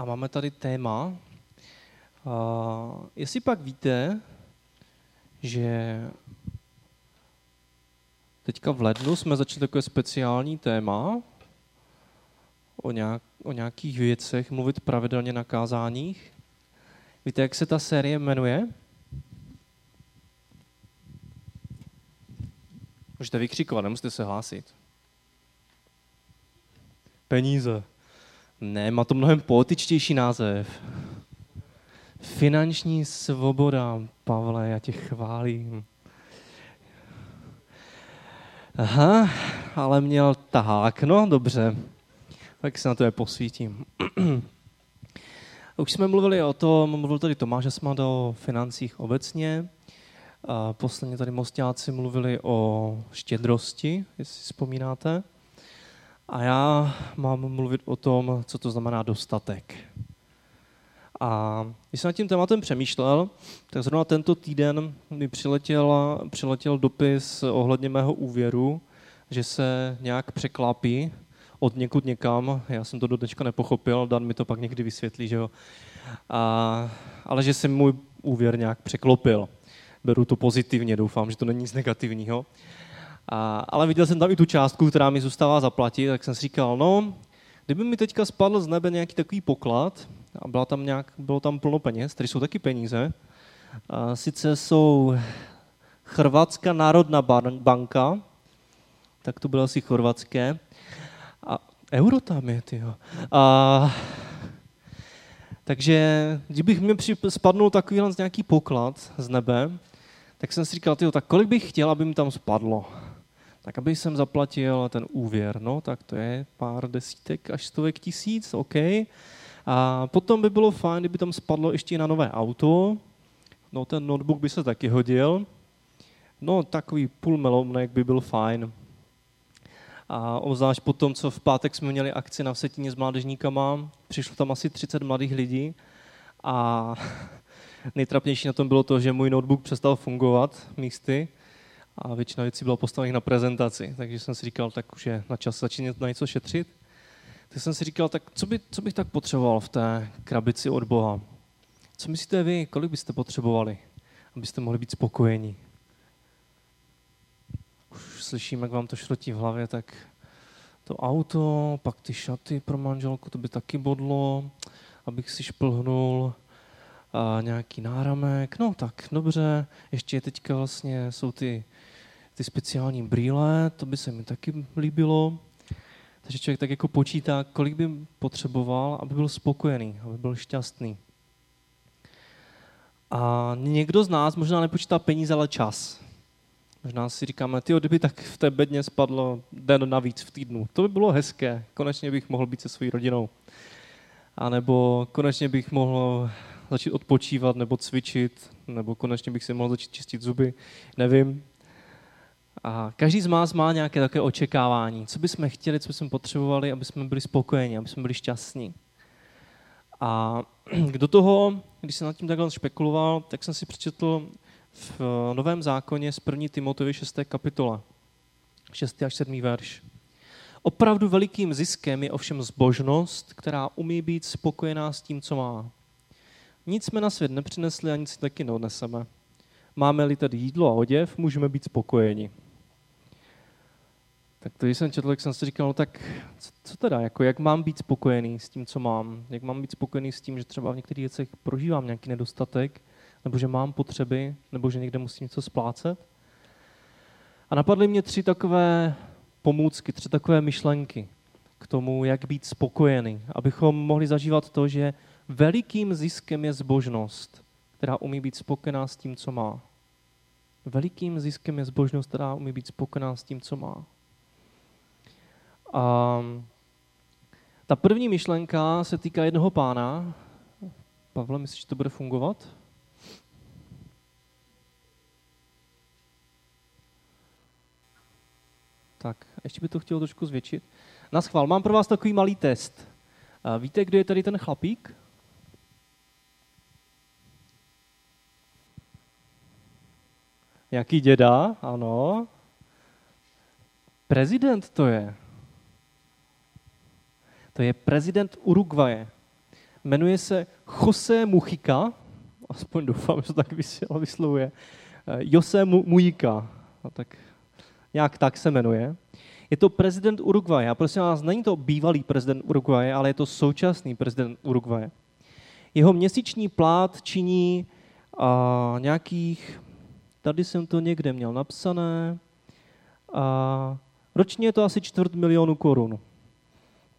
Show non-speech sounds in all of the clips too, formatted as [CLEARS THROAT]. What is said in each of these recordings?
a máme tady téma. A jestli pak víte, že teďka v lednu jsme začali takové speciální téma o, nějak, o nějakých věcech, mluvit pravidelně na kázáních. Víte, jak se ta série jmenuje? Můžete vykřikovat, nemusíte se hlásit. Peníze. Ne, má to mnohem poetičtější název. Finanční svoboda, Pavle, já tě chválím. Aha, ale měl tahák, no dobře. Tak se na to je posvítím. Už jsme mluvili o tom, mluvil tady Tomáš Esmada o financích obecně. A posledně tady mostáci mluvili o štědrosti, jestli si vzpomínáte. A já mám mluvit o tom, co to znamená dostatek. A když jsem nad tím tématem přemýšlel, tak zrovna tento týden mi přiletěl, přiletěl dopis ohledně mého úvěru, že se nějak překlápí od někud někam. Já jsem to do dneška nepochopil, Dan mi to pak někdy vysvětlí, že jo. A, ale že se můj úvěr nějak překlopil. Beru to pozitivně, doufám, že to není nic negativního. A, ale viděl jsem tam i tu částku, která mi zůstává zaplatit, tak jsem si říkal, no, kdyby mi teďka spadl z nebe nějaký takový poklad a byla tam nějak, bylo tam plno peněz, tady jsou taky peníze, a sice jsou Chorvatská národná banka, tak to bylo asi chorvatské, a euro tam je, tyjo. A, takže kdybych mi spadnul takovýhle nějaký poklad z nebe, tak jsem si říkal, tyjo, tak kolik bych chtěl, aby mi tam spadlo? Tak aby jsem zaplatil ten úvěr, no, tak to je pár desítek až stovek tisíc, OK. A potom by bylo fajn, kdyby tam spadlo ještě na nové auto, no ten notebook by se taky hodil, no takový půl melonek by byl fajn. A obzvlášť po tom, co v pátek jsme měli akci na Vsetině s mládežníkama, přišlo tam asi 30 mladých lidí a [LAUGHS] nejtrapnější na tom bylo to, že můj notebook přestal fungovat místy, a většina věcí byla postavených na prezentaci, takže jsem si říkal, tak už je na čas začínat na něco šetřit. Tak jsem si říkal, tak co, by, co bych tak potřeboval v té krabici od Boha? Co myslíte vy, kolik byste potřebovali, abyste mohli být spokojení? Už slyším, jak vám to šrotí v hlavě, tak to auto, pak ty šaty pro manželku, to by taky bodlo, abych si šplhnul, a nějaký náramek, no tak dobře, ještě teďka vlastně jsou ty ty speciální brýle, to by se mi taky líbilo. Takže člověk tak jako počítá, kolik by potřeboval, aby byl spokojený, aby byl šťastný. A někdo z nás možná nepočítá peníze, ale čas. Možná si říkáme, ty kdyby tak v té bedně spadlo den navíc v týdnu. To by bylo hezké. Konečně bych mohl být se svojí rodinou. A nebo konečně bych mohl začít odpočívat nebo cvičit, nebo konečně bych si mohl začít čistit zuby. Nevím. A každý z nás má nějaké také očekávání. Co bychom chtěli, co bychom potřebovali, aby jsme byli spokojeni, aby jsme byli šťastní. A [CLEARS THROAT] do toho, když jsem nad tím takhle špekuloval, tak jsem si přečetl v Novém zákoně z 1. Timotovi 6. kapitole, 6. až 7. verš. Opravdu velikým ziskem je ovšem zbožnost, která umí být spokojená s tím, co má. Nic jsme na svět nepřinesli a nic taky neodneseme. Máme-li tedy jídlo a oděv, můžeme být spokojeni. Tak to, když jsem četl, tak jsem si říkal, no tak co, co teda, jako jak mám být spokojený s tím, co mám? Jak mám být spokojený s tím, že třeba v některých věcech prožívám nějaký nedostatek, nebo že mám potřeby, nebo že někde musím něco splácet? A napadly mě tři takové pomůcky, tři takové myšlenky k tomu, jak být spokojený, abychom mohli zažívat to, že velikým ziskem je zbožnost, která umí být spokojená s tím, co má. Velikým ziskem je zbožnost, která umí být spokojená s tím, co má. A ta první myšlenka se týká jednoho pána. Pavle, myslíš, že to bude fungovat? Tak, ještě by to chtělo trošku zvětšit. Na schvál, mám pro vás takový malý test. Víte, kdo je tady ten chlapík? Jaký děda? Ano. Prezident to je. To je prezident Uruguaye. Jmenuje se Jose Mujica, aspoň doufám, že to tak vyslovuje, eh, Jose Mujica, no tak nějak tak se jmenuje. Je to prezident Uruguaye. A prosím vás, není to bývalý prezident Uruguaye, ale je to současný prezident Uruguaye. Jeho měsíční plát činí a, nějakých, tady jsem to někde měl napsané, a ročně je to asi čtvrt milionu korun.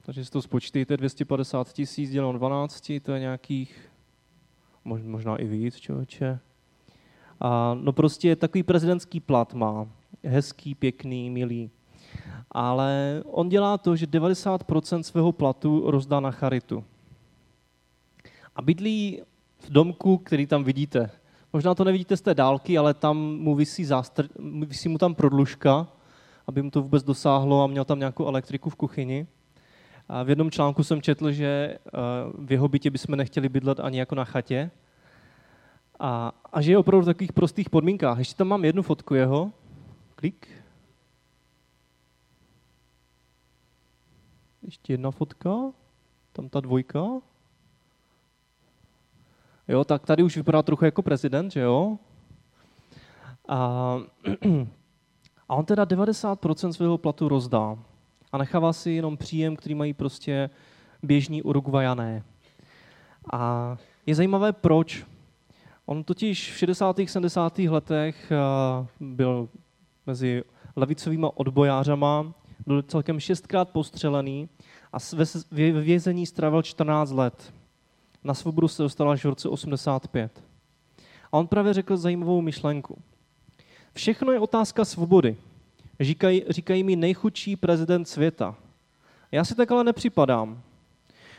Takže si to spočtejte, 250 tisíc děleno 12, to je nějakých, možná i víc, člověče. A no prostě takový prezidentský plat má. Hezký, pěkný, milý. Ale on dělá to, že 90% svého platu rozdá na charitu. A bydlí v domku, který tam vidíte. Možná to nevidíte z té dálky, ale tam mu vysí, zástr, vysí mu tam prodlužka, aby mu to vůbec dosáhlo a měl tam nějakou elektriku v kuchyni. A v jednom článku jsem četl, že eh, v jeho bytě bychom nechtěli bydlet ani jako na chatě. A, a že je opravdu v takových prostých podmínkách. Ještě tam mám jednu fotku jeho. Klik. Ještě jedna fotka. Tam ta dvojka. Jo, tak tady už vypadá trochu jako prezident, že jo? A, [CLEARS THROAT] a on teda 90% svého platu rozdá a nechává si jenom příjem, který mají prostě běžní Uruguayané. A je zajímavé, proč. On totiž v 60. 70. letech eh, byl mezi levicovými odbojářama, byl celkem šestkrát postřelený a ve vězení strávil 14 let. Na svobodu se dostal až v roce 85. A on právě řekl zajímavou myšlenku. Všechno je otázka svobody. Říkají, říkají mi nejchudší prezident světa. Já si tak ale nepřipadám.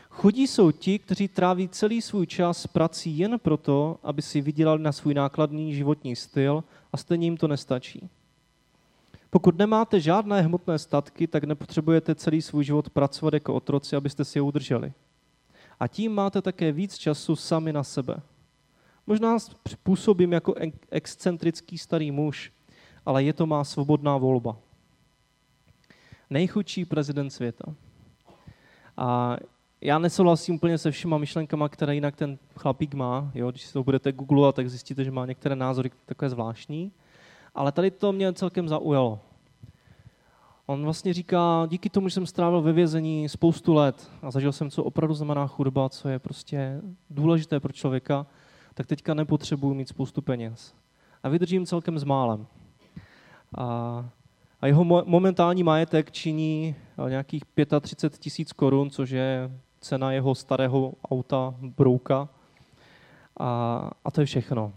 Chudí jsou ti, kteří tráví celý svůj čas prací jen proto, aby si vydělali na svůj nákladný životní styl a stejně jim to nestačí. Pokud nemáte žádné hmotné statky, tak nepotřebujete celý svůj život pracovat jako otroci, abyste si je udrželi. A tím máte také víc času sami na sebe. Možná působím jako excentrický starý muž, ale je to má svobodná volba. Nejchudší prezident světa. A já nesouhlasím úplně se všema myšlenkama, které jinak ten chlapík má. Jo? Když si to budete googlovat, tak zjistíte, že má některé názory takové zvláštní. Ale tady to mě celkem zaujalo. On vlastně říká, díky tomu, že jsem strávil ve vězení spoustu let a zažil jsem, co opravdu znamená chudoba, co je prostě důležité pro člověka, tak teďka nepotřebuji mít spoustu peněz. A vydržím celkem s málem. A, a jeho momentální majetek činí eh, nějakých 35 tisíc korun, což je cena jeho starého auta Brouka. A, a to je všechno.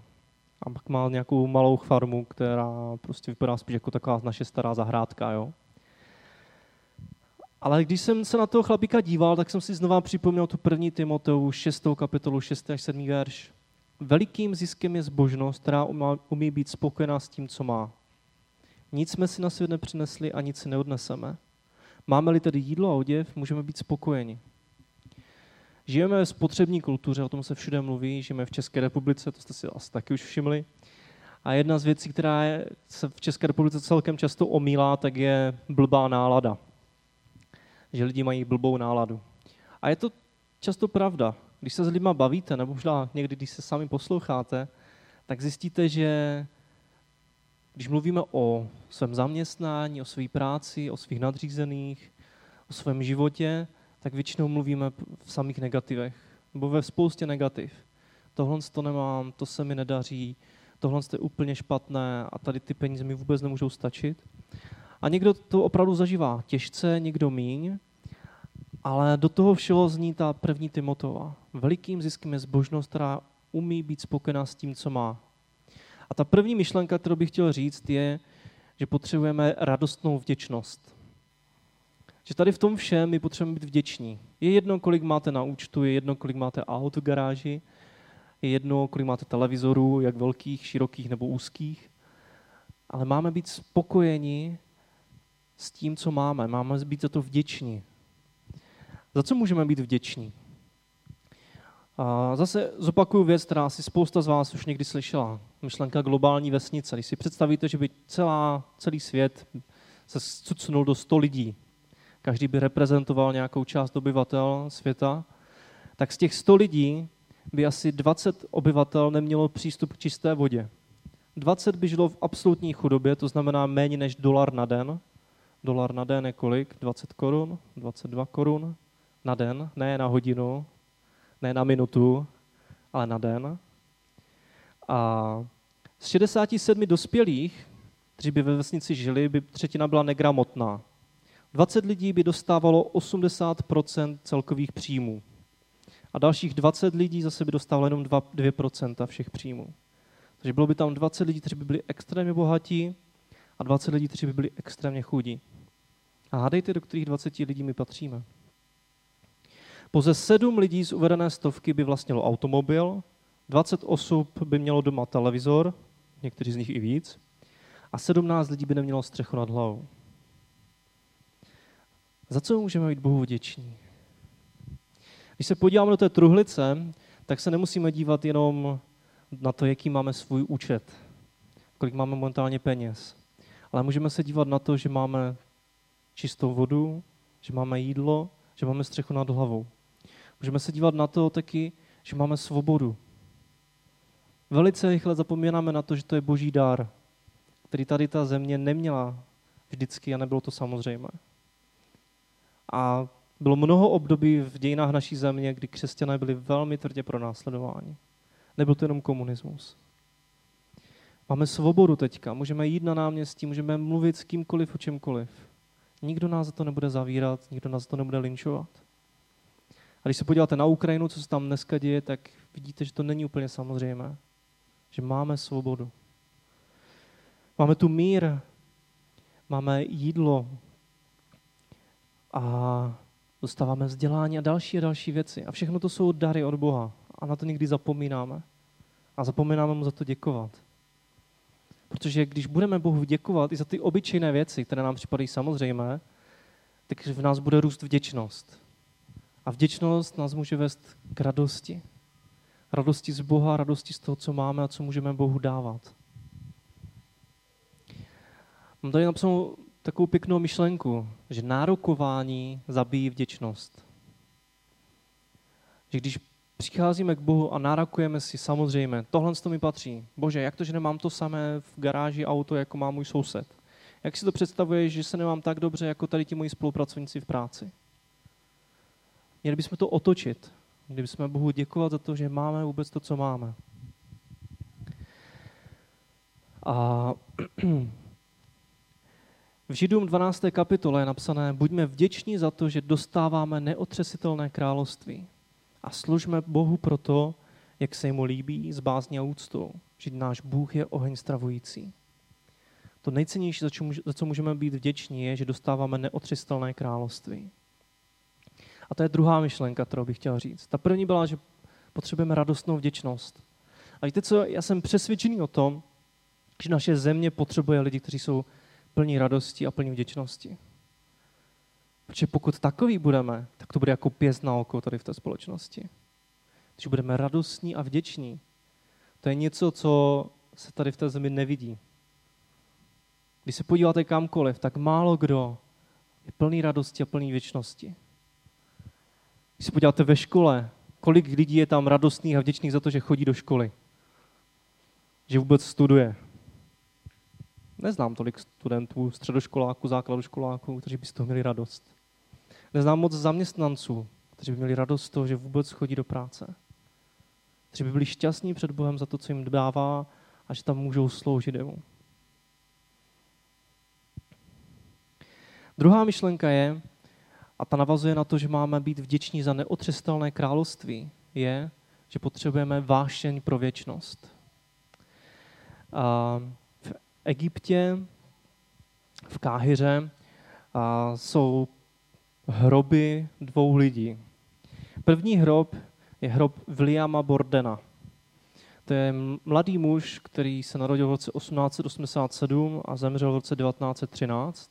A pak má nějakou malou farmu, která prostě vypadá spíš jako taková naše stará zahrádka. Jo? Ale když jsem se na toho chlapíka díval, tak jsem si znova připomněl tu první Timoteu, 6. kapitolu, 6. až 7. verš. Velikým ziskem je zbožnost, která umí být spokojená s tím, co má. Nic jsme si na svět nepřinesli a nic si neodneseme. Máme-li tedy jídlo a oděv, můžeme být spokojeni. Žijeme ve spotřební kultuře, o tom se všude mluví, žijeme v České republice, to jste si asi taky už všimli. A jedna z věcí, která je, se v České republice celkem často omílá, tak je blbá nálada. Že lidi mají blbou náladu. A je to často pravda. Když se s lidmi bavíte, nebo možná někdy, když se sami posloucháte, tak zjistíte, že když mluvíme o svém zaměstnání, o své práci, o svých nadřízených, o svém životě, tak většinou mluvíme v samých negativech, nebo ve spoustě negativ. Tohle to nemám, to se mi nedaří, tohle je úplně špatné a tady ty peníze mi vůbec nemůžou stačit. A někdo to opravdu zažívá těžce, někdo míň, ale do toho všeho zní ta první Timotova. Velikým ziskem je zbožnost, která umí být spokojená s tím, co má. A ta první myšlenka, kterou bych chtěl říct, je, že potřebujeme radostnou vděčnost. Že tady v tom všem my potřebujeme být vděční. Je jedno, kolik máte na účtu, je jedno, kolik máte aut v garáži, je jedno, kolik máte televizorů, jak velkých, širokých nebo úzkých, ale máme být spokojeni s tím, co máme. Máme být za to vděční. Za co můžeme být vděční? A zase zopakuju věc, která si spousta z vás už někdy slyšela. Myšlenka globální vesnice. Když si představíte, že by celá, celý svět se cucnul do 100 lidí, každý by reprezentoval nějakou část obyvatel světa, tak z těch 100 lidí by asi 20 obyvatel nemělo přístup k čisté vodě. 20 by žilo v absolutní chudobě, to znamená méně než dolar na den. Dolar na den je kolik? 20 korun? 22 korun na den, ne na hodinu, ne na minutu, ale na den. A z 67 dospělých, kteří by ve vesnici žili, by třetina byla negramotná. 20 lidí by dostávalo 80% celkových příjmů. A dalších 20 lidí zase by dostávalo jenom 2, 2 všech příjmů. Takže bylo by tam 20 lidí, kteří by byli extrémně bohatí a 20 lidí, kteří by byli extrémně chudí. A hádejte, do kterých 20 lidí my patříme. Pouze 7 lidí z uvedené stovky by vlastnilo automobil, 20 osob by mělo doma televizor, někteří z nich i víc, a 17 lidí by nemělo střechu nad hlavou. Za co můžeme být Bohu vděční? Když se podíváme do té truhlice, tak se nemusíme dívat jenom na to, jaký máme svůj účet, kolik máme momentálně peněz. Ale můžeme se dívat na to, že máme čistou vodu, že máme jídlo, že máme střechu nad hlavou. Můžeme se dívat na to taky, že máme svobodu. Velice rychle zapomínáme na to, že to je boží dár, který tady ta země neměla vždycky a nebylo to samozřejmé. A bylo mnoho období v dějinách naší země, kdy křesťané byli velmi tvrdě pronásledováni. Nebyl to jenom komunismus. Máme svobodu teďka, můžeme jít na náměstí, můžeme mluvit s kýmkoliv o čemkoliv. Nikdo nás za to nebude zavírat, nikdo nás za to nebude linčovat. A když se podíváte na Ukrajinu, co se tam dneska děje, tak vidíte, že to není úplně samozřejmé. Že máme svobodu. Máme tu mír, máme jídlo a dostáváme vzdělání a další a další věci. A všechno to jsou dary od Boha. A na to někdy zapomínáme. A zapomínáme mu za to děkovat. Protože když budeme Bohu děkovat i za ty obyčejné věci, které nám připadají samozřejmé, tak v nás bude růst vděčnost. A vděčnost nás může vést k radosti. Radosti z Boha, radosti z toho, co máme a co můžeme Bohu dávat. Mám tady napsanou takovou pěknou myšlenku, že nárokování zabíjí vděčnost. Že když přicházíme k Bohu a nárokujeme si samozřejmě, tohle to mi patří. Bože, jak to, že nemám to samé v garáži auto, jako má můj soused? Jak si to představuješ, že se nemám tak dobře, jako tady ti moji spolupracovníci v práci? Měli bychom to otočit. Měli bychom Bohu děkovat za to, že máme vůbec to, co máme. A [CLEARS THROAT] v Židům 12. kapitole je napsané, buďme vděční za to, že dostáváme neotřesitelné království a služme Bohu proto, jak se mu líbí, s bázní a úctou, že náš Bůh je oheň stravující. To nejcennější, za co můžeme být vděční, je, že dostáváme neotřesitelné království. A to je druhá myšlenka, kterou bych chtěl říct. Ta první byla, že potřebujeme radostnou vděčnost. A víte co, já jsem přesvědčený o tom, že naše země potřebuje lidi, kteří jsou plní radosti a plní vděčnosti. Protože pokud takový budeme, tak to bude jako pěst na oko tady v té společnosti. Když budeme radostní a vděční, to je něco, co se tady v té zemi nevidí. Když se podíváte kamkoliv, tak málo kdo je plný radosti a plný věčnosti. Když se podíváte ve škole, kolik lidí je tam radostných a vděčných za to, že chodí do školy. Že vůbec studuje. Neznám tolik studentů, středoškoláků, základoškoláků, kteří by z toho měli radost. Neznám moc zaměstnanců, kteří by měli radost z toho, že vůbec chodí do práce. Kteří by byli šťastní před Bohem za to, co jim dává a že tam můžou sloužit jemu. Druhá myšlenka je, a ta navazuje na to, že máme být vděční za neotřestelné království, je, že potřebujeme vášeň pro věčnost. A v Egyptě, v Káhyře, jsou hroby dvou lidí. První hrob je hrob Williama Bordena. To je mladý muž, který se narodil v roce 1887 a zemřel v roce 1913.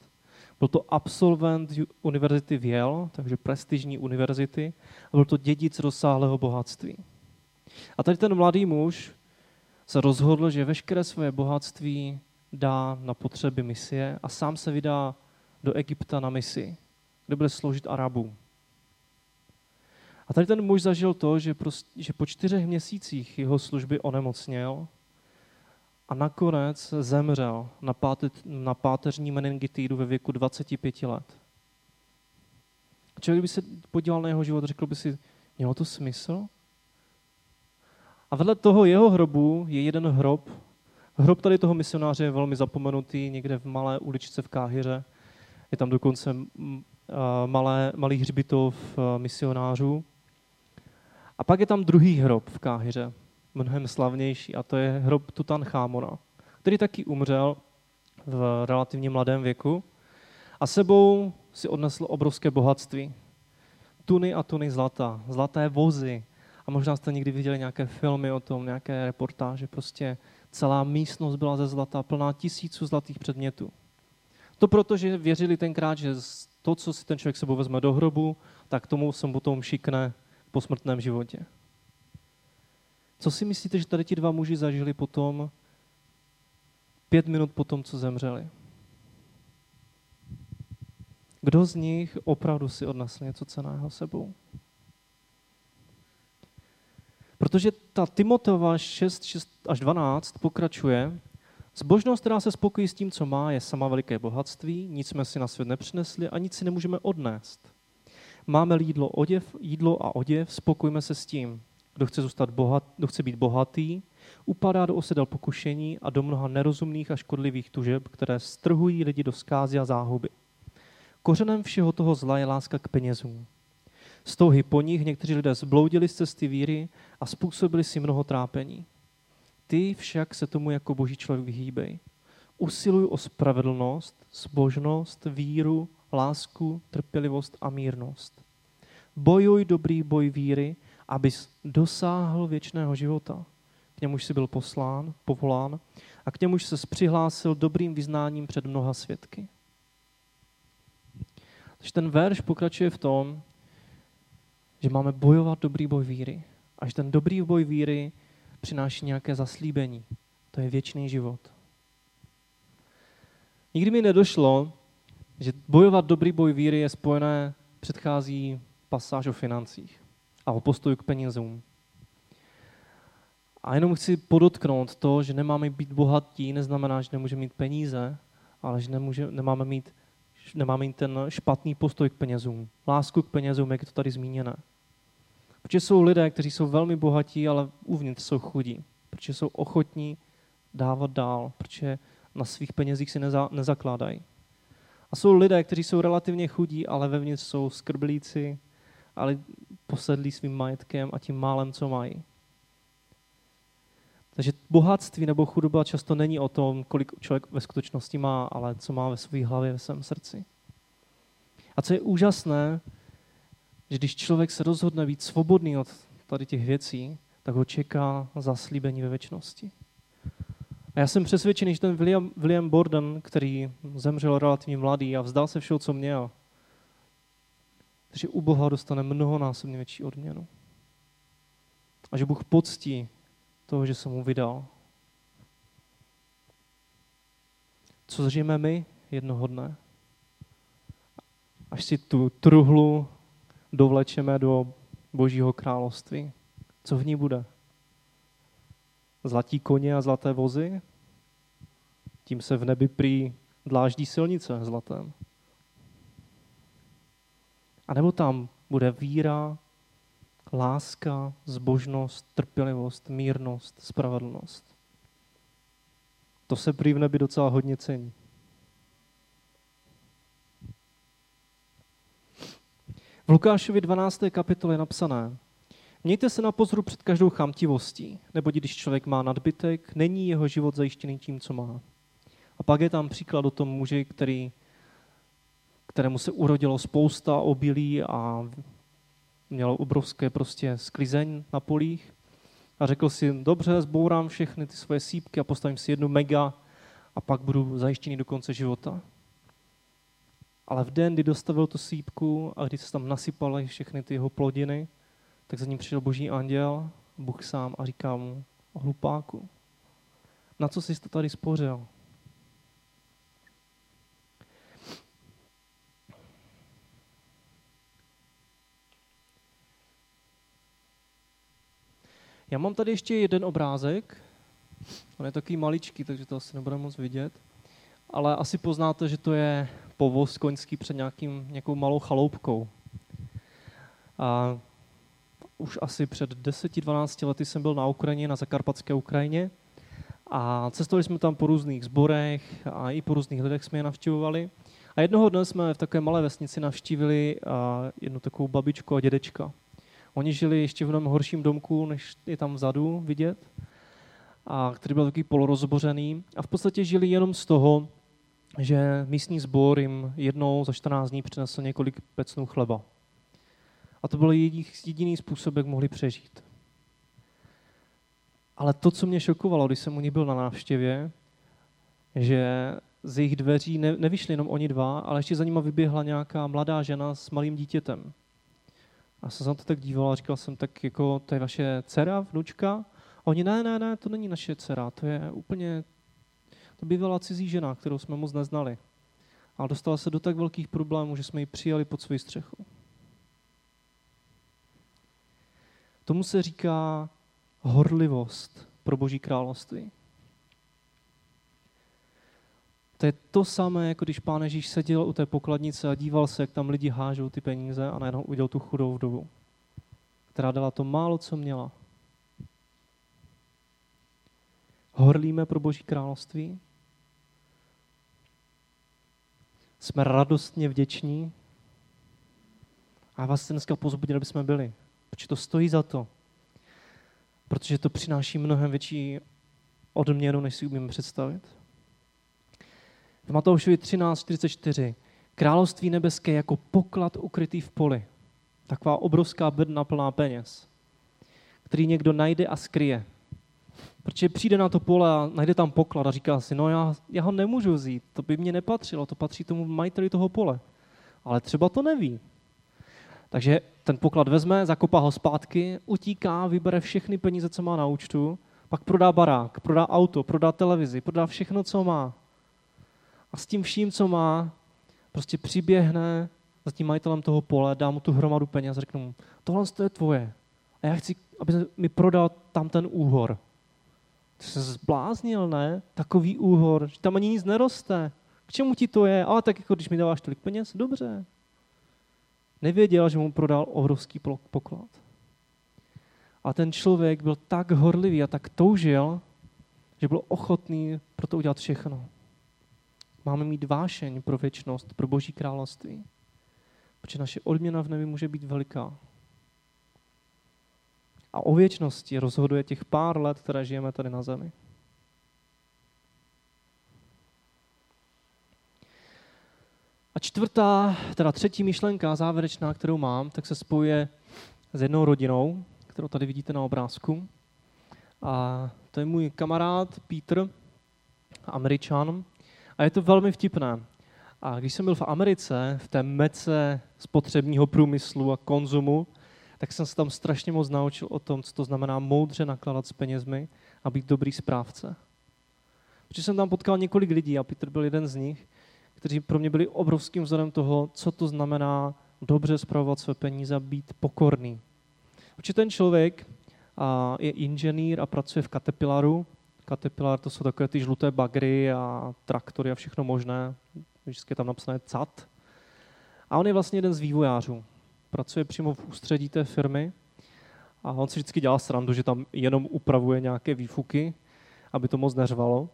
Byl to absolvent univerzity v Yale, takže prestižní univerzity, a byl to dědic rozsáhlého bohatství. A tady ten mladý muž se rozhodl, že veškeré svoje bohatství dá na potřeby misie a sám se vydá do Egypta na misi, kde bude sloužit Arabům. A tady ten muž zažil to, že, prostě, že po čtyřech měsících jeho služby onemocněl a nakonec zemřel na, páte, na páteřní meningitídu ve věku 25 let. Člověk by se podíval na jeho život a řekl by si, mělo to smysl? A vedle toho jeho hrobu je jeden hrob. Hrob tady toho misionáře je velmi zapomenutý, někde v malé uličce v Káhyře. Je tam dokonce malé, malý hřbitov misionářů. A pak je tam druhý hrob v Káhyře, mnohem slavnější, a to je hrob Tutanchámona, který taky umřel v relativně mladém věku a sebou si odnesl obrovské bohatství. Tuny a tuny zlata, zlaté vozy. A možná jste někdy viděli nějaké filmy o tom, nějaké reportáže. Prostě celá místnost byla ze zlata, plná tisíců zlatých předmětů. To proto, že věřili tenkrát, že to, co si ten člověk sebou vezme do hrobu, tak tomu se potom šikne v posmrtném životě. Co si myslíte, že tady ti dva muži zažili potom, pět minut potom, co zemřeli? Kdo z nich opravdu si odnesl něco ceného sebou? Protože ta Timotova 6, 6 až 12 pokračuje. Zbožnost, která se spokojí s tím, co má, je sama veliké bohatství, nic jsme si na svět nepřinesli a nic si nemůžeme odnést. Máme jídlo, oděv, jídlo a oděv, spokojíme se s tím. Kdo chce, zůstat bohat, kdo chce být bohatý, upadá do osedel pokušení a do mnoha nerozumných a škodlivých tužeb, které strhují lidi do skázy a záhuby. Kořenem všeho toho zla je láska k penězům. Z touhy po nich někteří lidé zbloudili z cesty víry a způsobili si mnoho trápení. Ty však se tomu jako boží člověk vyhýbej. Usiluj o spravedlnost, zbožnost, víru, lásku, trpělivost a mírnost. Bojuj dobrý boj víry, abys dosáhl věčného života. K němuž jsi byl poslán, povolán a k němuž se přihlásil dobrým vyznáním před mnoha svědky. Takže ten verš pokračuje v tom, že máme bojovat dobrý boj víry. A že ten dobrý boj víry přináší nějaké zaslíbení. To je věčný život. Nikdy mi nedošlo, že bojovat dobrý boj víry je spojené, předchází pasáž o financích a o postoju k penězům. A jenom chci podotknout to, že nemáme být bohatí, neznamená, že nemůžeme mít peníze, ale že nemůže, nemáme mít nemáme mít ten špatný postoj k penězům, lásku k penězům, jak je to tady zmíněné. Protože jsou lidé, kteří jsou velmi bohatí, ale uvnitř jsou chudí. Protože jsou ochotní dávat dál, protože na svých penězích si neza, nezakládají. A jsou lidé, kteří jsou relativně chudí, ale vevnitř jsou skrblíci, ale posedlí svým majetkem a tím málem, co mají. Takže bohatství nebo chudoba často není o tom, kolik člověk ve skutečnosti má, ale co má ve své hlavě, ve svém srdci. A co je úžasné, že když člověk se rozhodne být svobodný od tady těch věcí, tak ho čeká zaslíbení ve věčnosti. A já jsem přesvědčený, že ten William, William Borden, který zemřel relativně mladý a vzdal se všeho, co měl, že u Boha dostane mnohonásobně větší odměnu. A že Bůh poctí toho, že jsem mu vydal. Co zřejmě my jednoho dne? Až si tu truhlu dovlečeme do Božího království. Co v ní bude? Zlatí koně a zlaté vozy? Tím se v nebi prý dláždí silnice zlatem. A nebo tam bude víra, láska, zbožnost, trpělivost, mírnost, spravedlnost. To se prý v nebi docela hodně cení. V Lukášovi 12. kapitole je napsané, Mějte se na pozoru před každou chamtivostí, nebo když člověk má nadbytek, není jeho život zajištěný tím, co má. A pak je tam příklad o tom muži, který, kterému se urodilo spousta obilí a měl obrovské prostě sklizeň na polích a řekl si, dobře, zbourám všechny ty svoje sípky a postavím si jednu mega a pak budu zajištěný do konce života. Ale v den, kdy dostavil tu sípku a když se tam nasypaly všechny ty jeho plodiny, tak za ním přišel boží anděl, Bůh sám a říká mu, hlupáku, na co jsi to tady spořil? Já mám tady ještě jeden obrázek. On je takový maličký, takže to asi nebude moc vidět. Ale asi poznáte, že to je povoz koňský před nějakým, nějakou malou chaloupkou. A už asi před 10-12 lety jsem byl na Ukrajině, na zakarpatské Ukrajině. A cestovali jsme tam po různých zborech a i po různých lidech jsme je navštěvovali. A jednoho dne jsme v takové malé vesnici navštívili jednu takovou babičku a dědečka. Oni žili ještě v mnohem horším domku, než je tam vzadu vidět, a který byl takový polorozbořený. A v podstatě žili jenom z toho, že místní sbor jim jednou za 14 dní přinesl několik pecnů chleba. A to byl jediný způsob, jak mohli přežít. Ale to, co mě šokovalo, když jsem u nich byl na návštěvě, že z jejich dveří ne, nevyšli jenom oni dva, ale ještě za nima vyběhla nějaká mladá žena s malým dítětem. A jsem se na to tak díval a říkal jsem, tak jako, to je vaše dcera, vnučka? A oni, ne, ne, ne, to není naše dcera, to je úplně, to bývala cizí žena, kterou jsme moc neznali. Ale dostala se do tak velkých problémů, že jsme ji přijali pod svou střechu. Tomu se říká horlivost pro Boží království. To je to samé, jako když pán Ježíš seděl u té pokladnice a díval se, jak tam lidi hážou ty peníze a najednou udělal tu chudou vdovu, která dala to málo, co měla. Horlíme pro Boží království. Jsme radostně vděční. A vás dneska pozbudil, aby jsme byli. Protože to stojí za to. Protože to přináší mnohem větší odměnu, než si umíme představit. V Matoušovi 13.44. Království nebeské jako poklad ukrytý v poli. Taková obrovská bedna plná peněz, který někdo najde a skryje. Protože přijde na to pole a najde tam poklad a říká si, no já, já ho nemůžu vzít, to by mě nepatřilo, to patří tomu majiteli toho pole. Ale třeba to neví. Takže ten poklad vezme, zakopá ho zpátky, utíká, vybere všechny peníze, co má na účtu, pak prodá barák, prodá auto, prodá televizi, prodá všechno, co má. A s tím vším, co má, prostě přiběhne za tím majitelem toho pole, dá mu tu hromadu peněz a řekne mu, tohle je tvoje. A já chci, aby mi prodal tam ten úhor. Ty se zbláznil, ne? Takový úhor, že tam ani nic neroste. K čemu ti to je? Ale tak jako když mi dáváš tolik peněz, dobře. Nevěděl, že mu prodal obrovský poklad. A ten člověk byl tak horlivý a tak toužil, že byl ochotný pro to udělat všechno. Máme mít vášeň pro věčnost, pro Boží království. Protože naše odměna v nebi může být veliká. A o věčnosti rozhoduje těch pár let, které žijeme tady na zemi. A čtvrtá, teda třetí myšlenka, závěrečná, kterou mám, tak se spojuje s jednou rodinou, kterou tady vidíte na obrázku. A to je můj kamarád Peter, američan, a je to velmi vtipné. A když jsem byl v Americe, v té mece spotřebního průmyslu a konzumu, tak jsem se tam strašně moc naučil o tom, co to znamená moudře nakládat s penězmi a být dobrý správce. Protože jsem tam potkal několik lidí a Petr byl jeden z nich, kteří pro mě byli obrovským vzorem toho, co to znamená dobře zpravovat své peníze a být pokorný. Protože ten člověk je inženýr a pracuje v Caterpillaru, Caterpillar to jsou takové ty žluté bagry a traktory a všechno možné. Vždycky je tam napsané CAT. A on je vlastně jeden z vývojářů. Pracuje přímo v ústředí té firmy a on si vždycky dělá srandu, že tam jenom upravuje nějaké výfuky, aby to moc neřvalo.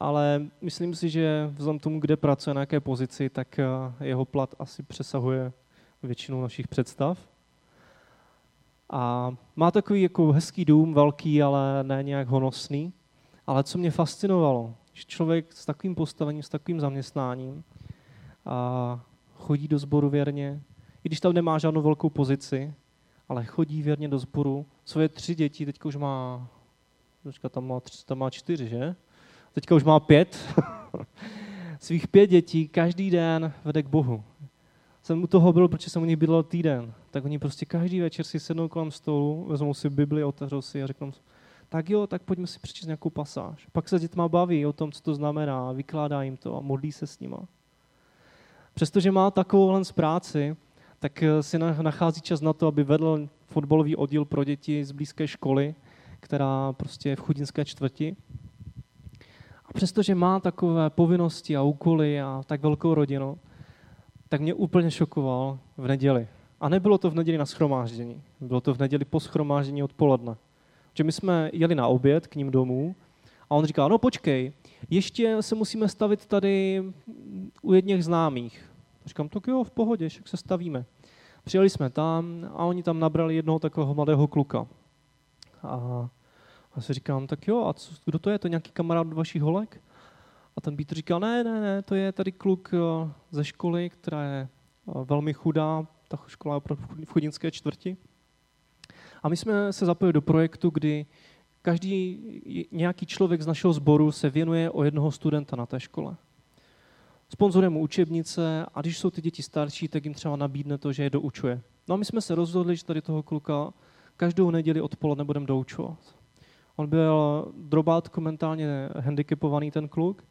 Ale myslím si, že vzhledem tomu, kde pracuje, na jaké pozici, tak eh, jeho plat asi přesahuje většinu našich představ. A má takový jako hezký dům, velký, ale ne nějak honosný. Ale co mě fascinovalo, že člověk s takovým postavením, s takovým zaměstnáním a chodí do sboru věrně, když tam nemá žádnou velkou pozici, ale chodí věrně do sboru. Svoje tři děti, teďka už má, teďka tam má, tři, tam má čtyři, že? Teďka už má pět. [LAUGHS] Svých pět dětí každý den vede k Bohu. Jsem u toho byl, protože jsem u nich bydlel týden. Tak oni prostě každý večer si sednou kolem stolu, vezmou si Bibli, otevřou si a řeknou, tak jo, tak pojďme si přečíst nějakou pasáž. Pak se dětma baví o tom, co to znamená, vykládá jim to a modlí se s nima. Přestože má takovou z práci, tak eh, si nachází čas na to, aby vedl fotbalový oddíl pro děti z blízké školy která prostě je v chudinské čtvrti. A přestože má takové povinnosti a úkoly a tak velkou rodinu, tak mě úplně šokoval v neděli. A nebylo to v neděli na schromáždění, bylo to v neděli po schromáždění odpoledne. Že my jsme jeli na oběd k ním domů a on říkal, no počkej, ještě se musíme stavit tady u jedněch známých. Říkám, tak jo, v pohodě, jak se stavíme. Přijeli jsme tam a oni tam nabrali jednoho takového mladého kluka. A já si říkám, tak jo, a co, kdo to je? To nějaký kamarád vašich holek? A ten Peter říkal, ne, ne, ne, to je tady kluk eh, ze školy, která je eh, velmi chudá, ta škola je opravdu v chudinské čtvrti. A my jsme se zapojili do projektu, kdy každý nějaký člověk z našeho sboru se věnuje o jednoho studenta na té škole. Sponzorujeme učebnice a když jsou ty děti starší, tak jim třeba nabídne to, že je doučuje. No a my jsme se rozhodli, že tady toho kluka každou neděli odpoledne budeme doučovat. On byl drobátko mentálně handicapovaný ten kluk,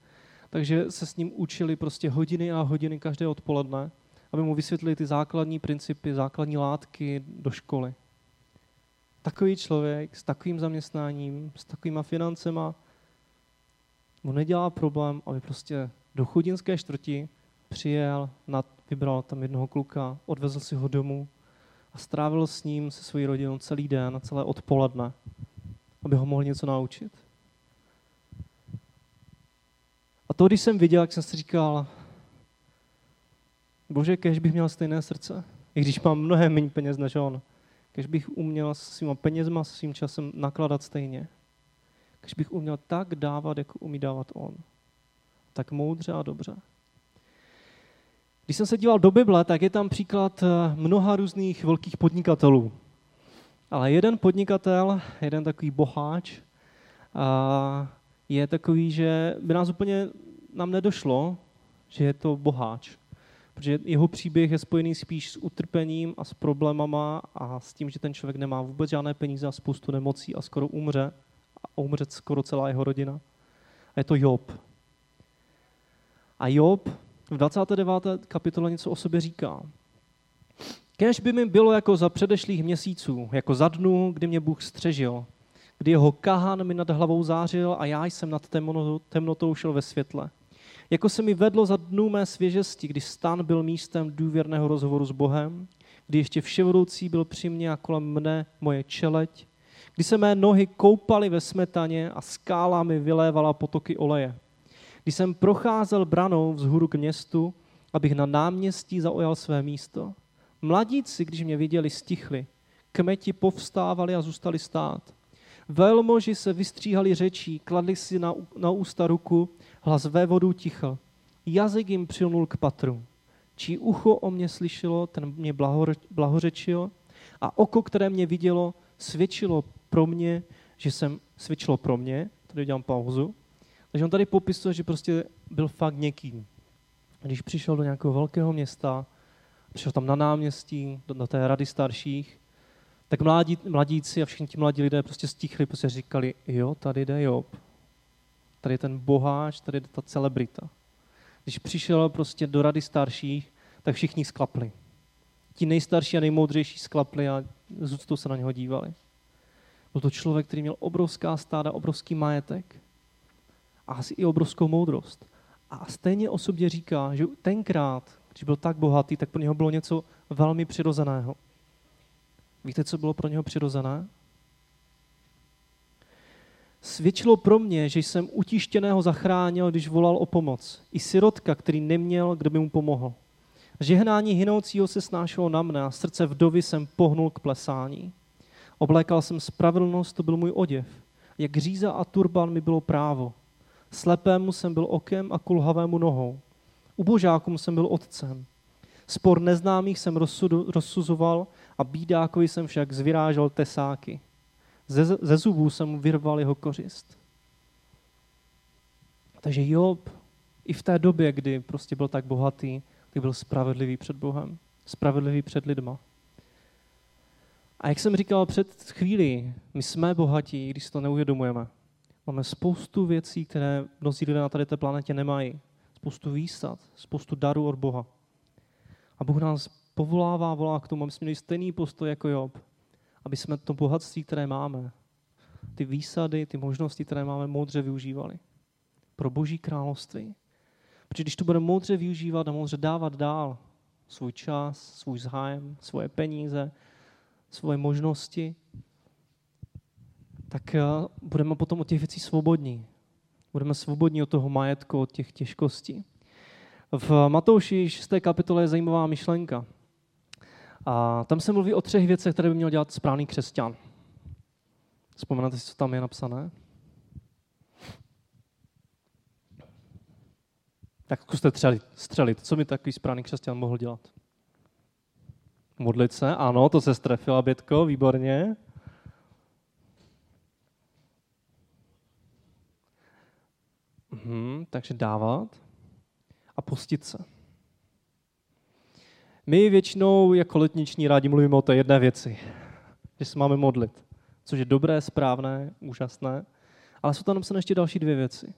takže se s ním učili prostě hodiny a hodiny každé odpoledne, aby mu vysvětlili ty základní principy, základní látky do školy. Takový člověk s takovým zaměstnáním, s takovýma financema, mu nedělá problém, aby prostě do chudinské čtvrti přijel, nad, vybral tam jednoho kluka, odvezl si ho domů a strávil s ním, se svojí rodinou celý den, celé odpoledne, aby ho mohl něco naučit. A to, když jsem viděl, jak jsem si říkal, bože, kež bych měl stejné srdce, i když mám mnohem méně peněz než on, kež bych uměl s svýma penězma, s svým časem nakladat stejně. Kež bych uměl tak dávat, jako umí dávat on. Tak moudře a dobře. Když jsem se díval do Bible, tak je tam příklad eh, mnoha různých velkých podnikatelů. Ale jeden podnikatel, jeden takový boháč, je takový, že by nás úplně nám nedošlo, že je to boháč. Protože jeho příběh je spojený spíš s utrpením a s problémama a s tím, že ten člověk nemá vůbec žádné peníze a spoustu nemocí a skoro umře. A umře skoro celá jeho rodina. A je to Job. A Job v 29. kapitole něco o sobě říká. Kež by mi bylo jako za předešlých měsíců, jako za dnu, kdy mě Bůh střežil, kdy jeho kahan mi nad hlavou zářil a já jsem nad temnotou šel ve světle. Jako se mi vedlo za dnů mé svěžesti, kdy stan byl místem důvěrného rozhovoru s Bohem, kdy ještě vševodoucí byl při mně a kolem mne moje čeleť, kdy se mé nohy koupaly ve smetaně a skála mi vylévala potoky oleje. Když jsem procházel branou vzhůru k městu, abych na náměstí zaujal své místo, mladíci, když mě viděli, stichli, kmeti povstávali a zůstali stát. Velmoži se vystříhali řečí, kladli si na, na ústa ruku, hlas ve vodu tichl. Jazyk jim přilnul k patru. Čí ucho o mě slyšelo, ten mě blahořečil a oko, které mě vidělo, svědčilo pro mě, že jsem svědčilo pro mě, tady dělám pauzu, takže on tady popisuje, že prostě byl fakt někým. Když přišel do nějakého velkého města, přišel tam na náměstí, do, do té rady starších, tak mladí, mladíci a všichni ti mladí lidé prostě stichli, prostě říkali, jo, tady jde Job, tady je ten boháč, tady jde ta celebrita. Když přišel prostě do rady starších, tak všichni sklapli. Ti nejstarší a nejmoudřejší sklapli a z úctou se na něho dívali. Byl to člověk, který měl obrovská stáda, obrovský majetek a asi i obrovskou moudrost. A stejně o sobě říká, že tenkrát, když byl tak bohatý, tak pro něho bylo něco velmi přirozeného. Víte, co bylo pro něho přirozené? Svědčilo pro mě, že jsem utištěného zachránil, když volal o pomoc. I sirotka, který neměl, kdo by mu pomohl. Žehnání hynoucího se snášelo na mne a srdce vdovy jsem pohnul k plesání. Oblékal jsem spravedlnost, to byl můj oděv. Jak říza a turban mi bylo právo. Slepému jsem byl okem a kulhavému nohou. Ubožákům jsem byl otcem. Spor neznámých jsem rozsuzoval a bídákovi jsem však zvyrážel tesáky. Ze, ze zubů jsem vyrval jeho kořist. Takže Job i v té době, kdy prostě byl tak bohatý, tak byl spravedlivý před Bohem, spravedlivý před lidma. A jak jsem říkal před chvílí, my jsme bohatí, když to neuvědomujeme. Máme spoustu věcí, které mnozí lidé na tady té planetě nemají. Spoustu výsad, spoustu darů od Boha. A Bůh nás povolává, volá k tomu, aby jsme měli stejný postoj jako Job. Aby jsme to bohatství, které máme, ty výsady, ty možnosti, které máme, moudře využívali. Pro boží království. Protože když to budeme moudře využívat a moudře dávat dál svůj čas, svůj zájem, svoje peníze, svoje možnosti, tak eh, budeme potom od těch věcí svobodní. Budeme svobodní od toho majetku, od těch těžkostí. V Matouši 6. kapitole je zajímavá myšlenka. A tam se mluví o třech věcech, které by měl dělat správný křesťan. Vzpomenete si, co tam je napsané? Tak zkuste střelit. střelit. Co by takový správný křesťan mohl dělat? Modlit se, ano, to se strefila, Bětko, výborně. Mhm, takže dávat a postit se. My většinou jako letniční rádi mluvíme o té jedné věci, že se máme modlit, což je dobré, správné, úžasné, ale jsou tam napsané ještě další dvě věci.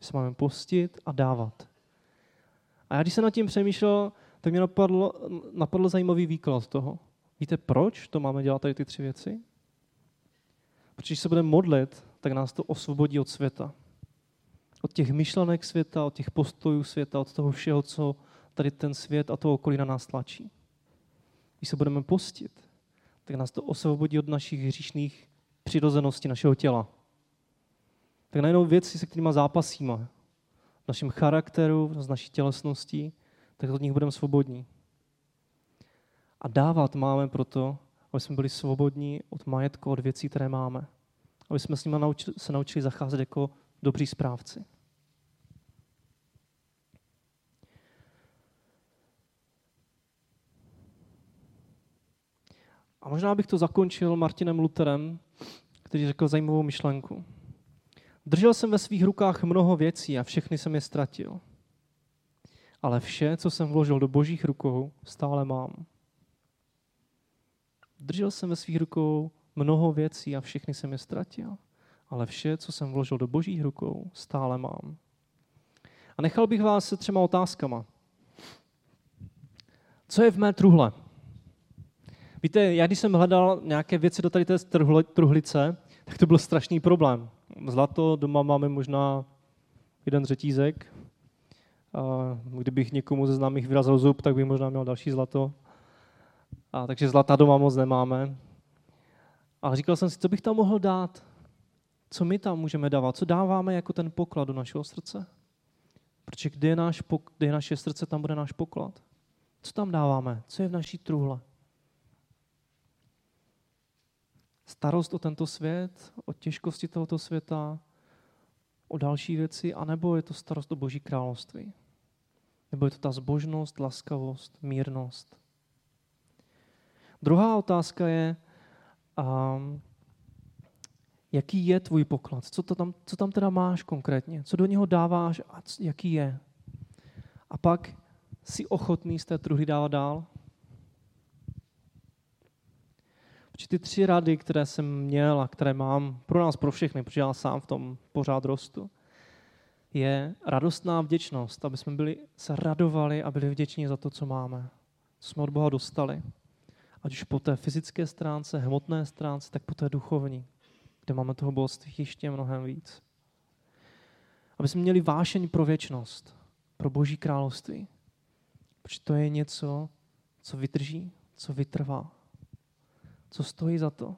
Že se máme postit a dávat. A já když jsem nad tím přemýšlel, tak mě napadlo, napadlo zajímavý výklad toho. Víte, proč to máme dělat tady ty tři věci? Protože když se budeme modlit, tak nás to osvobodí od světa. Od těch myšlenek světa, od těch postojů světa, od toho všeho, co tady ten svět a to okolí na nás tlačí. Když se budeme postit, tak nás to osvobodí od našich hříšných přirozeností našeho těla. Tak najednou věci, se kterými zápasíme, v našem charakteru, z naší tělesností, tak od nich budeme svobodní. A dávat máme proto, aby jsme byli svobodní od majetku, od věcí, které máme. Aby jsme s nimi se naučili zacházet jako dobří správci. A možná bych to zakončil Martinem Lutherem, který řekl zajímavou myšlenku. Držel jsem ve svých rukách mnoho věcí a všechny jsem je ztratil. Ale vše, co jsem vložil do božích rukou, stále mám. Držel jsem ve svých rukou mnoho věcí a všechny jsem je ztratil. Ale vše, co jsem vložil do božích rukou, stále mám. A nechal bych vás se třema otázkama. Co je v mé truhle? Víte, já když jsem hledal nějaké věci do tady té truhlice, tak to byl strašný problém. Zlato doma máme možná jeden řetízek. A kdybych někomu ze známých vyrazil zub, tak bych možná měl další zlato. A, takže zlata doma moc nemáme. Ale říkal jsem si, co bych tam mohl dát? Co my tam můžeme dávat? Co dáváme jako ten poklad do našeho srdce? Protože kde je, náš, kde je naše srdce, tam bude náš poklad. Co tam dáváme? Co je v naší truhle? starost o tento svět, o těžkosti tohoto světa, o další věci, anebo je to starost o Boží království? Nebo je to ta zbožnost, laskavost, mírnost? Druhá otázka je, um, jaký je tvůj poklad? Co, to tam, co tam teda máš konkrétně? Co do něho dáváš a jaký je? A pak jsi ochotný z té truhy dávat dál? Protože ty tři rady, které jsem měl a které mám pro nás, pro všechny, protože já sám v tom pořád rostu, je radostná vděčnost, aby jsme byli, se radovali a byli vděční za to, co máme, co jsme od Boha dostali. Ať už po té fyzické stránce, hmotné stránce, tak po té duchovní, kde máme toho bohatství ještě mnohem víc. Aby jsme měli vášeň pro věčnost, pro Boží království. Protože to je něco, co vydrží, co vytrvá co stojí za to.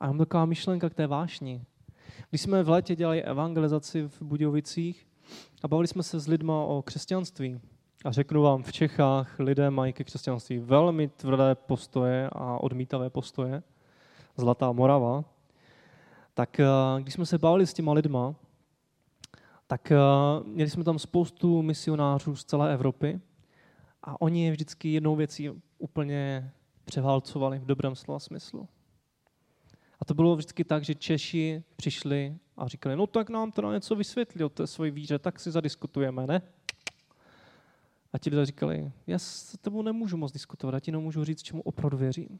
A mám taková myšlenka k té vášni. Když jsme v létě dělali evangelizaci v Budějovicích a bavili jsme se s lidma o křesťanství, a řeknu vám, v Čechách lidé mají ke křesťanství velmi tvrdé postoje a odmítavé postoje, Zlatá Morava, tak eh, když jsme se bavili s těma lidma, tak eh, měli jsme tam spoustu misionářů z celé Evropy a oni vždycky jednou věcí úplně převálcovali v dobrém slova smyslu. A to bylo vždycky tak, že Češi přišli a říkali, no tak nám to něco vysvětlí o té svoji víře, tak si zadiskutujeme, ne? A ti lidé říkali, já s tebou nemůžu moc diskutovat, já ti nemůžu říct, čemu opravdu věřím.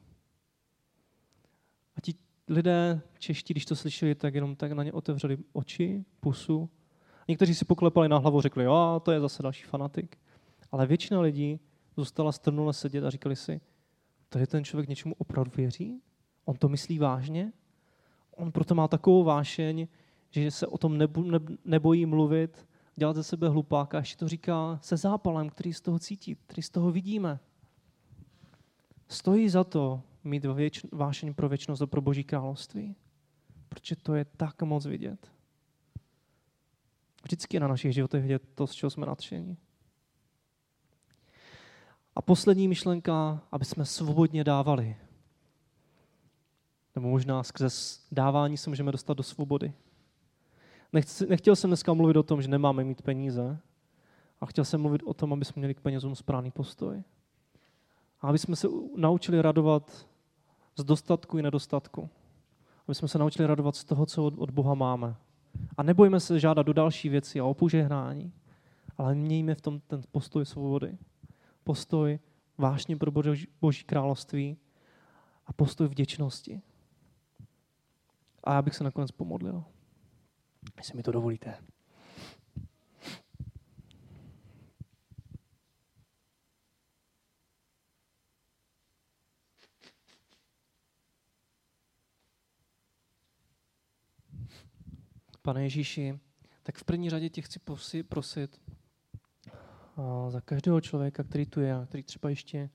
A lidé čeští, když to slyšeli, tak jenom tak na ně otevřeli oči, pusu. Někteří si poklepali na hlavu, řekli, jo, to je zase další fanatik. Ale většina lidí zůstala strnule sedět a říkali si, Tady ten člověk něčemu opravdu věří? On to myslí vážně? On proto má takovou vášeň, že se o tom nebojí mluvit, dělat ze sebe hlupáka, ještě to říká se zápalem, který z toho cítí, který z toho vidíme. Stojí za to mít věč, vášeň pro věčnost a pro Boží království, protože to je tak moc vidět. Vždycky je na našich životech vidět to, z čeho jsme nadšení. A poslední myšlenka, aby jsme svobodně dávali. Nebo možná skrze dávání se můžeme dostat do svobody. Nechci, nechtěl jsem dneska mluvit o tom, že nemáme mít peníze, a chtěl jsem mluvit o tom, aby jsme měli k penězům správný postoj. A aby jsme se naučili radovat z dostatku i nedostatku. Aby jsme se naučili radovat z toho, co od, Boha máme. A nebojme se žádat do další věci a o požehnání, ale mějme v tom ten postoj svobody. Postoj vášně pro Boží, Boží království a postoj vděčnosti. A já bych se nakonec pomodlil. Jestli mi to dovolíte. Pane Ježíši, tak v první řadě tě chci prosit za každého člověka, který tu je a který třeba ještě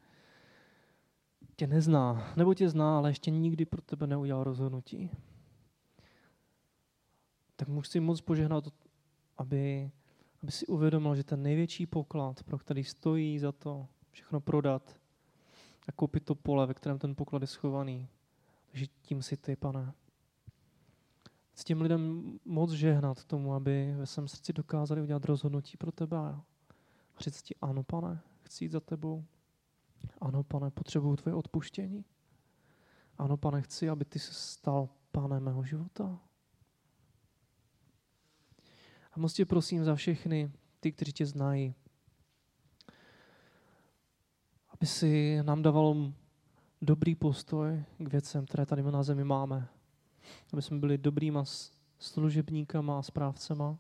tě nezná, nebo tě zná, ale ještě nikdy pro tebe neudělal rozhodnutí. Tak musí moc požehnat, aby, aby si uvědomil, že ten největší poklad, pro který stojí za to všechno prodat a koupit to pole, ve kterém ten poklad je schovaný, takže tím si ty, pane s těm lidem moc žehnat tomu, aby ve svém srdci dokázali udělat rozhodnutí pro tebe a říct ti, ano pane, chci jít za tebou. Ano pane, potřebuju tvoje odpuštění. Ano pane, chci, aby ty se stal pánem mého života. A moc tě prosím za všechny, ty, kteří tě znají, aby si nám dával dobrý postoj k věcem, které tady na zemi máme aby jsme byli dobrýma služebníkama a správcema,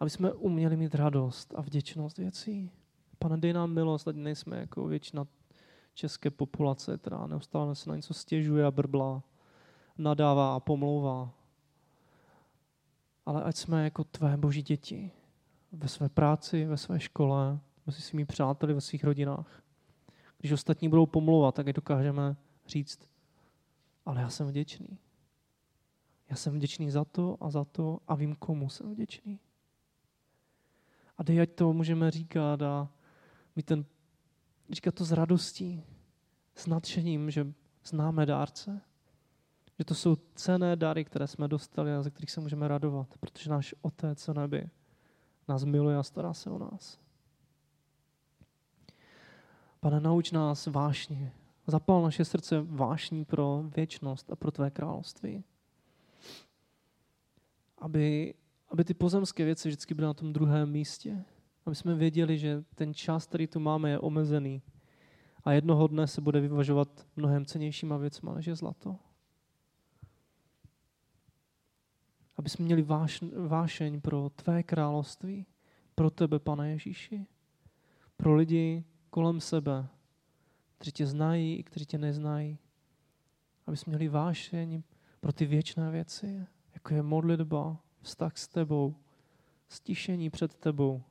aby jsme uměli mít radost a vděčnost věcí. Pane, dej nám milost, ať nejsme jako většina české populace, která neustále se na něco stěžuje a brblá, nadává a pomlouvá. Ale ať jsme jako tvé boží děti ve své práci, ve své škole, mezi svými přáteli, ve svých rodinách. Když ostatní budou pomlouvat, tak je dokážeme říct, ale já jsem vděčný. Já jsem vděčný za to a za to a vím, komu jsem vděčný. A dej, ať to můžeme říkat a mít ten, říkat to s radostí, s nadšením, že známe dárce, že to jsou cené dary, které jsme dostali a ze kterých se můžeme radovat, protože náš Otec o nebi nás miluje a stará se o nás. Pane, nauč nás vášně. Zapal naše srdce vášní pro věčnost a pro tvé království aby, aby ty pozemské věci vždycky byly na tom druhém místě. Aby jsme věděli, že ten čas, který tu máme, je omezený. A jednoho dne se bude vyvažovat mnohem cenějšíma věcma, než je zlato. Aby jsme měli váš, vášeň pro tvé království, pro tebe, pane Ježíši, pro lidi kolem sebe, kteří tě znají i kteří tě neznají. Aby jsme měli vášeň pro ty věčné věci, jako je modlitba, vztah s tebou, stišení před tebou,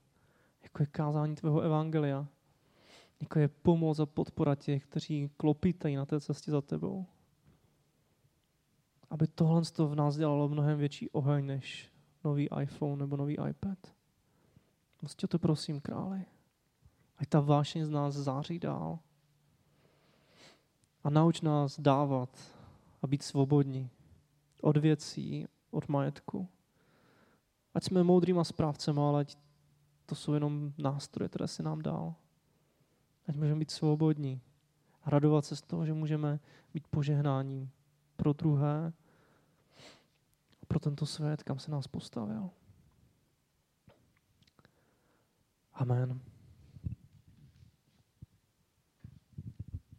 jako je kázání tvého evangelia, jako je pomoc a podpora těch, kteří klopítají na té cestě za tebou. Aby tohle v nás dělalo mnohem větší oheň než nový iPhone nebo nový iPad. Prostě to prosím, králi. Ať ta vášeň z nás září dál. A nauč nás dávat a být svobodní od věcí, od majetku. Ať jsme moudrýma správcem, ale ať to jsou jenom nástroje, které si nám dal. Ať můžeme být svobodní. Radovat se z toho, že můžeme být požehnáním pro druhé a pro tento svět, kam se nás postavil. Amen.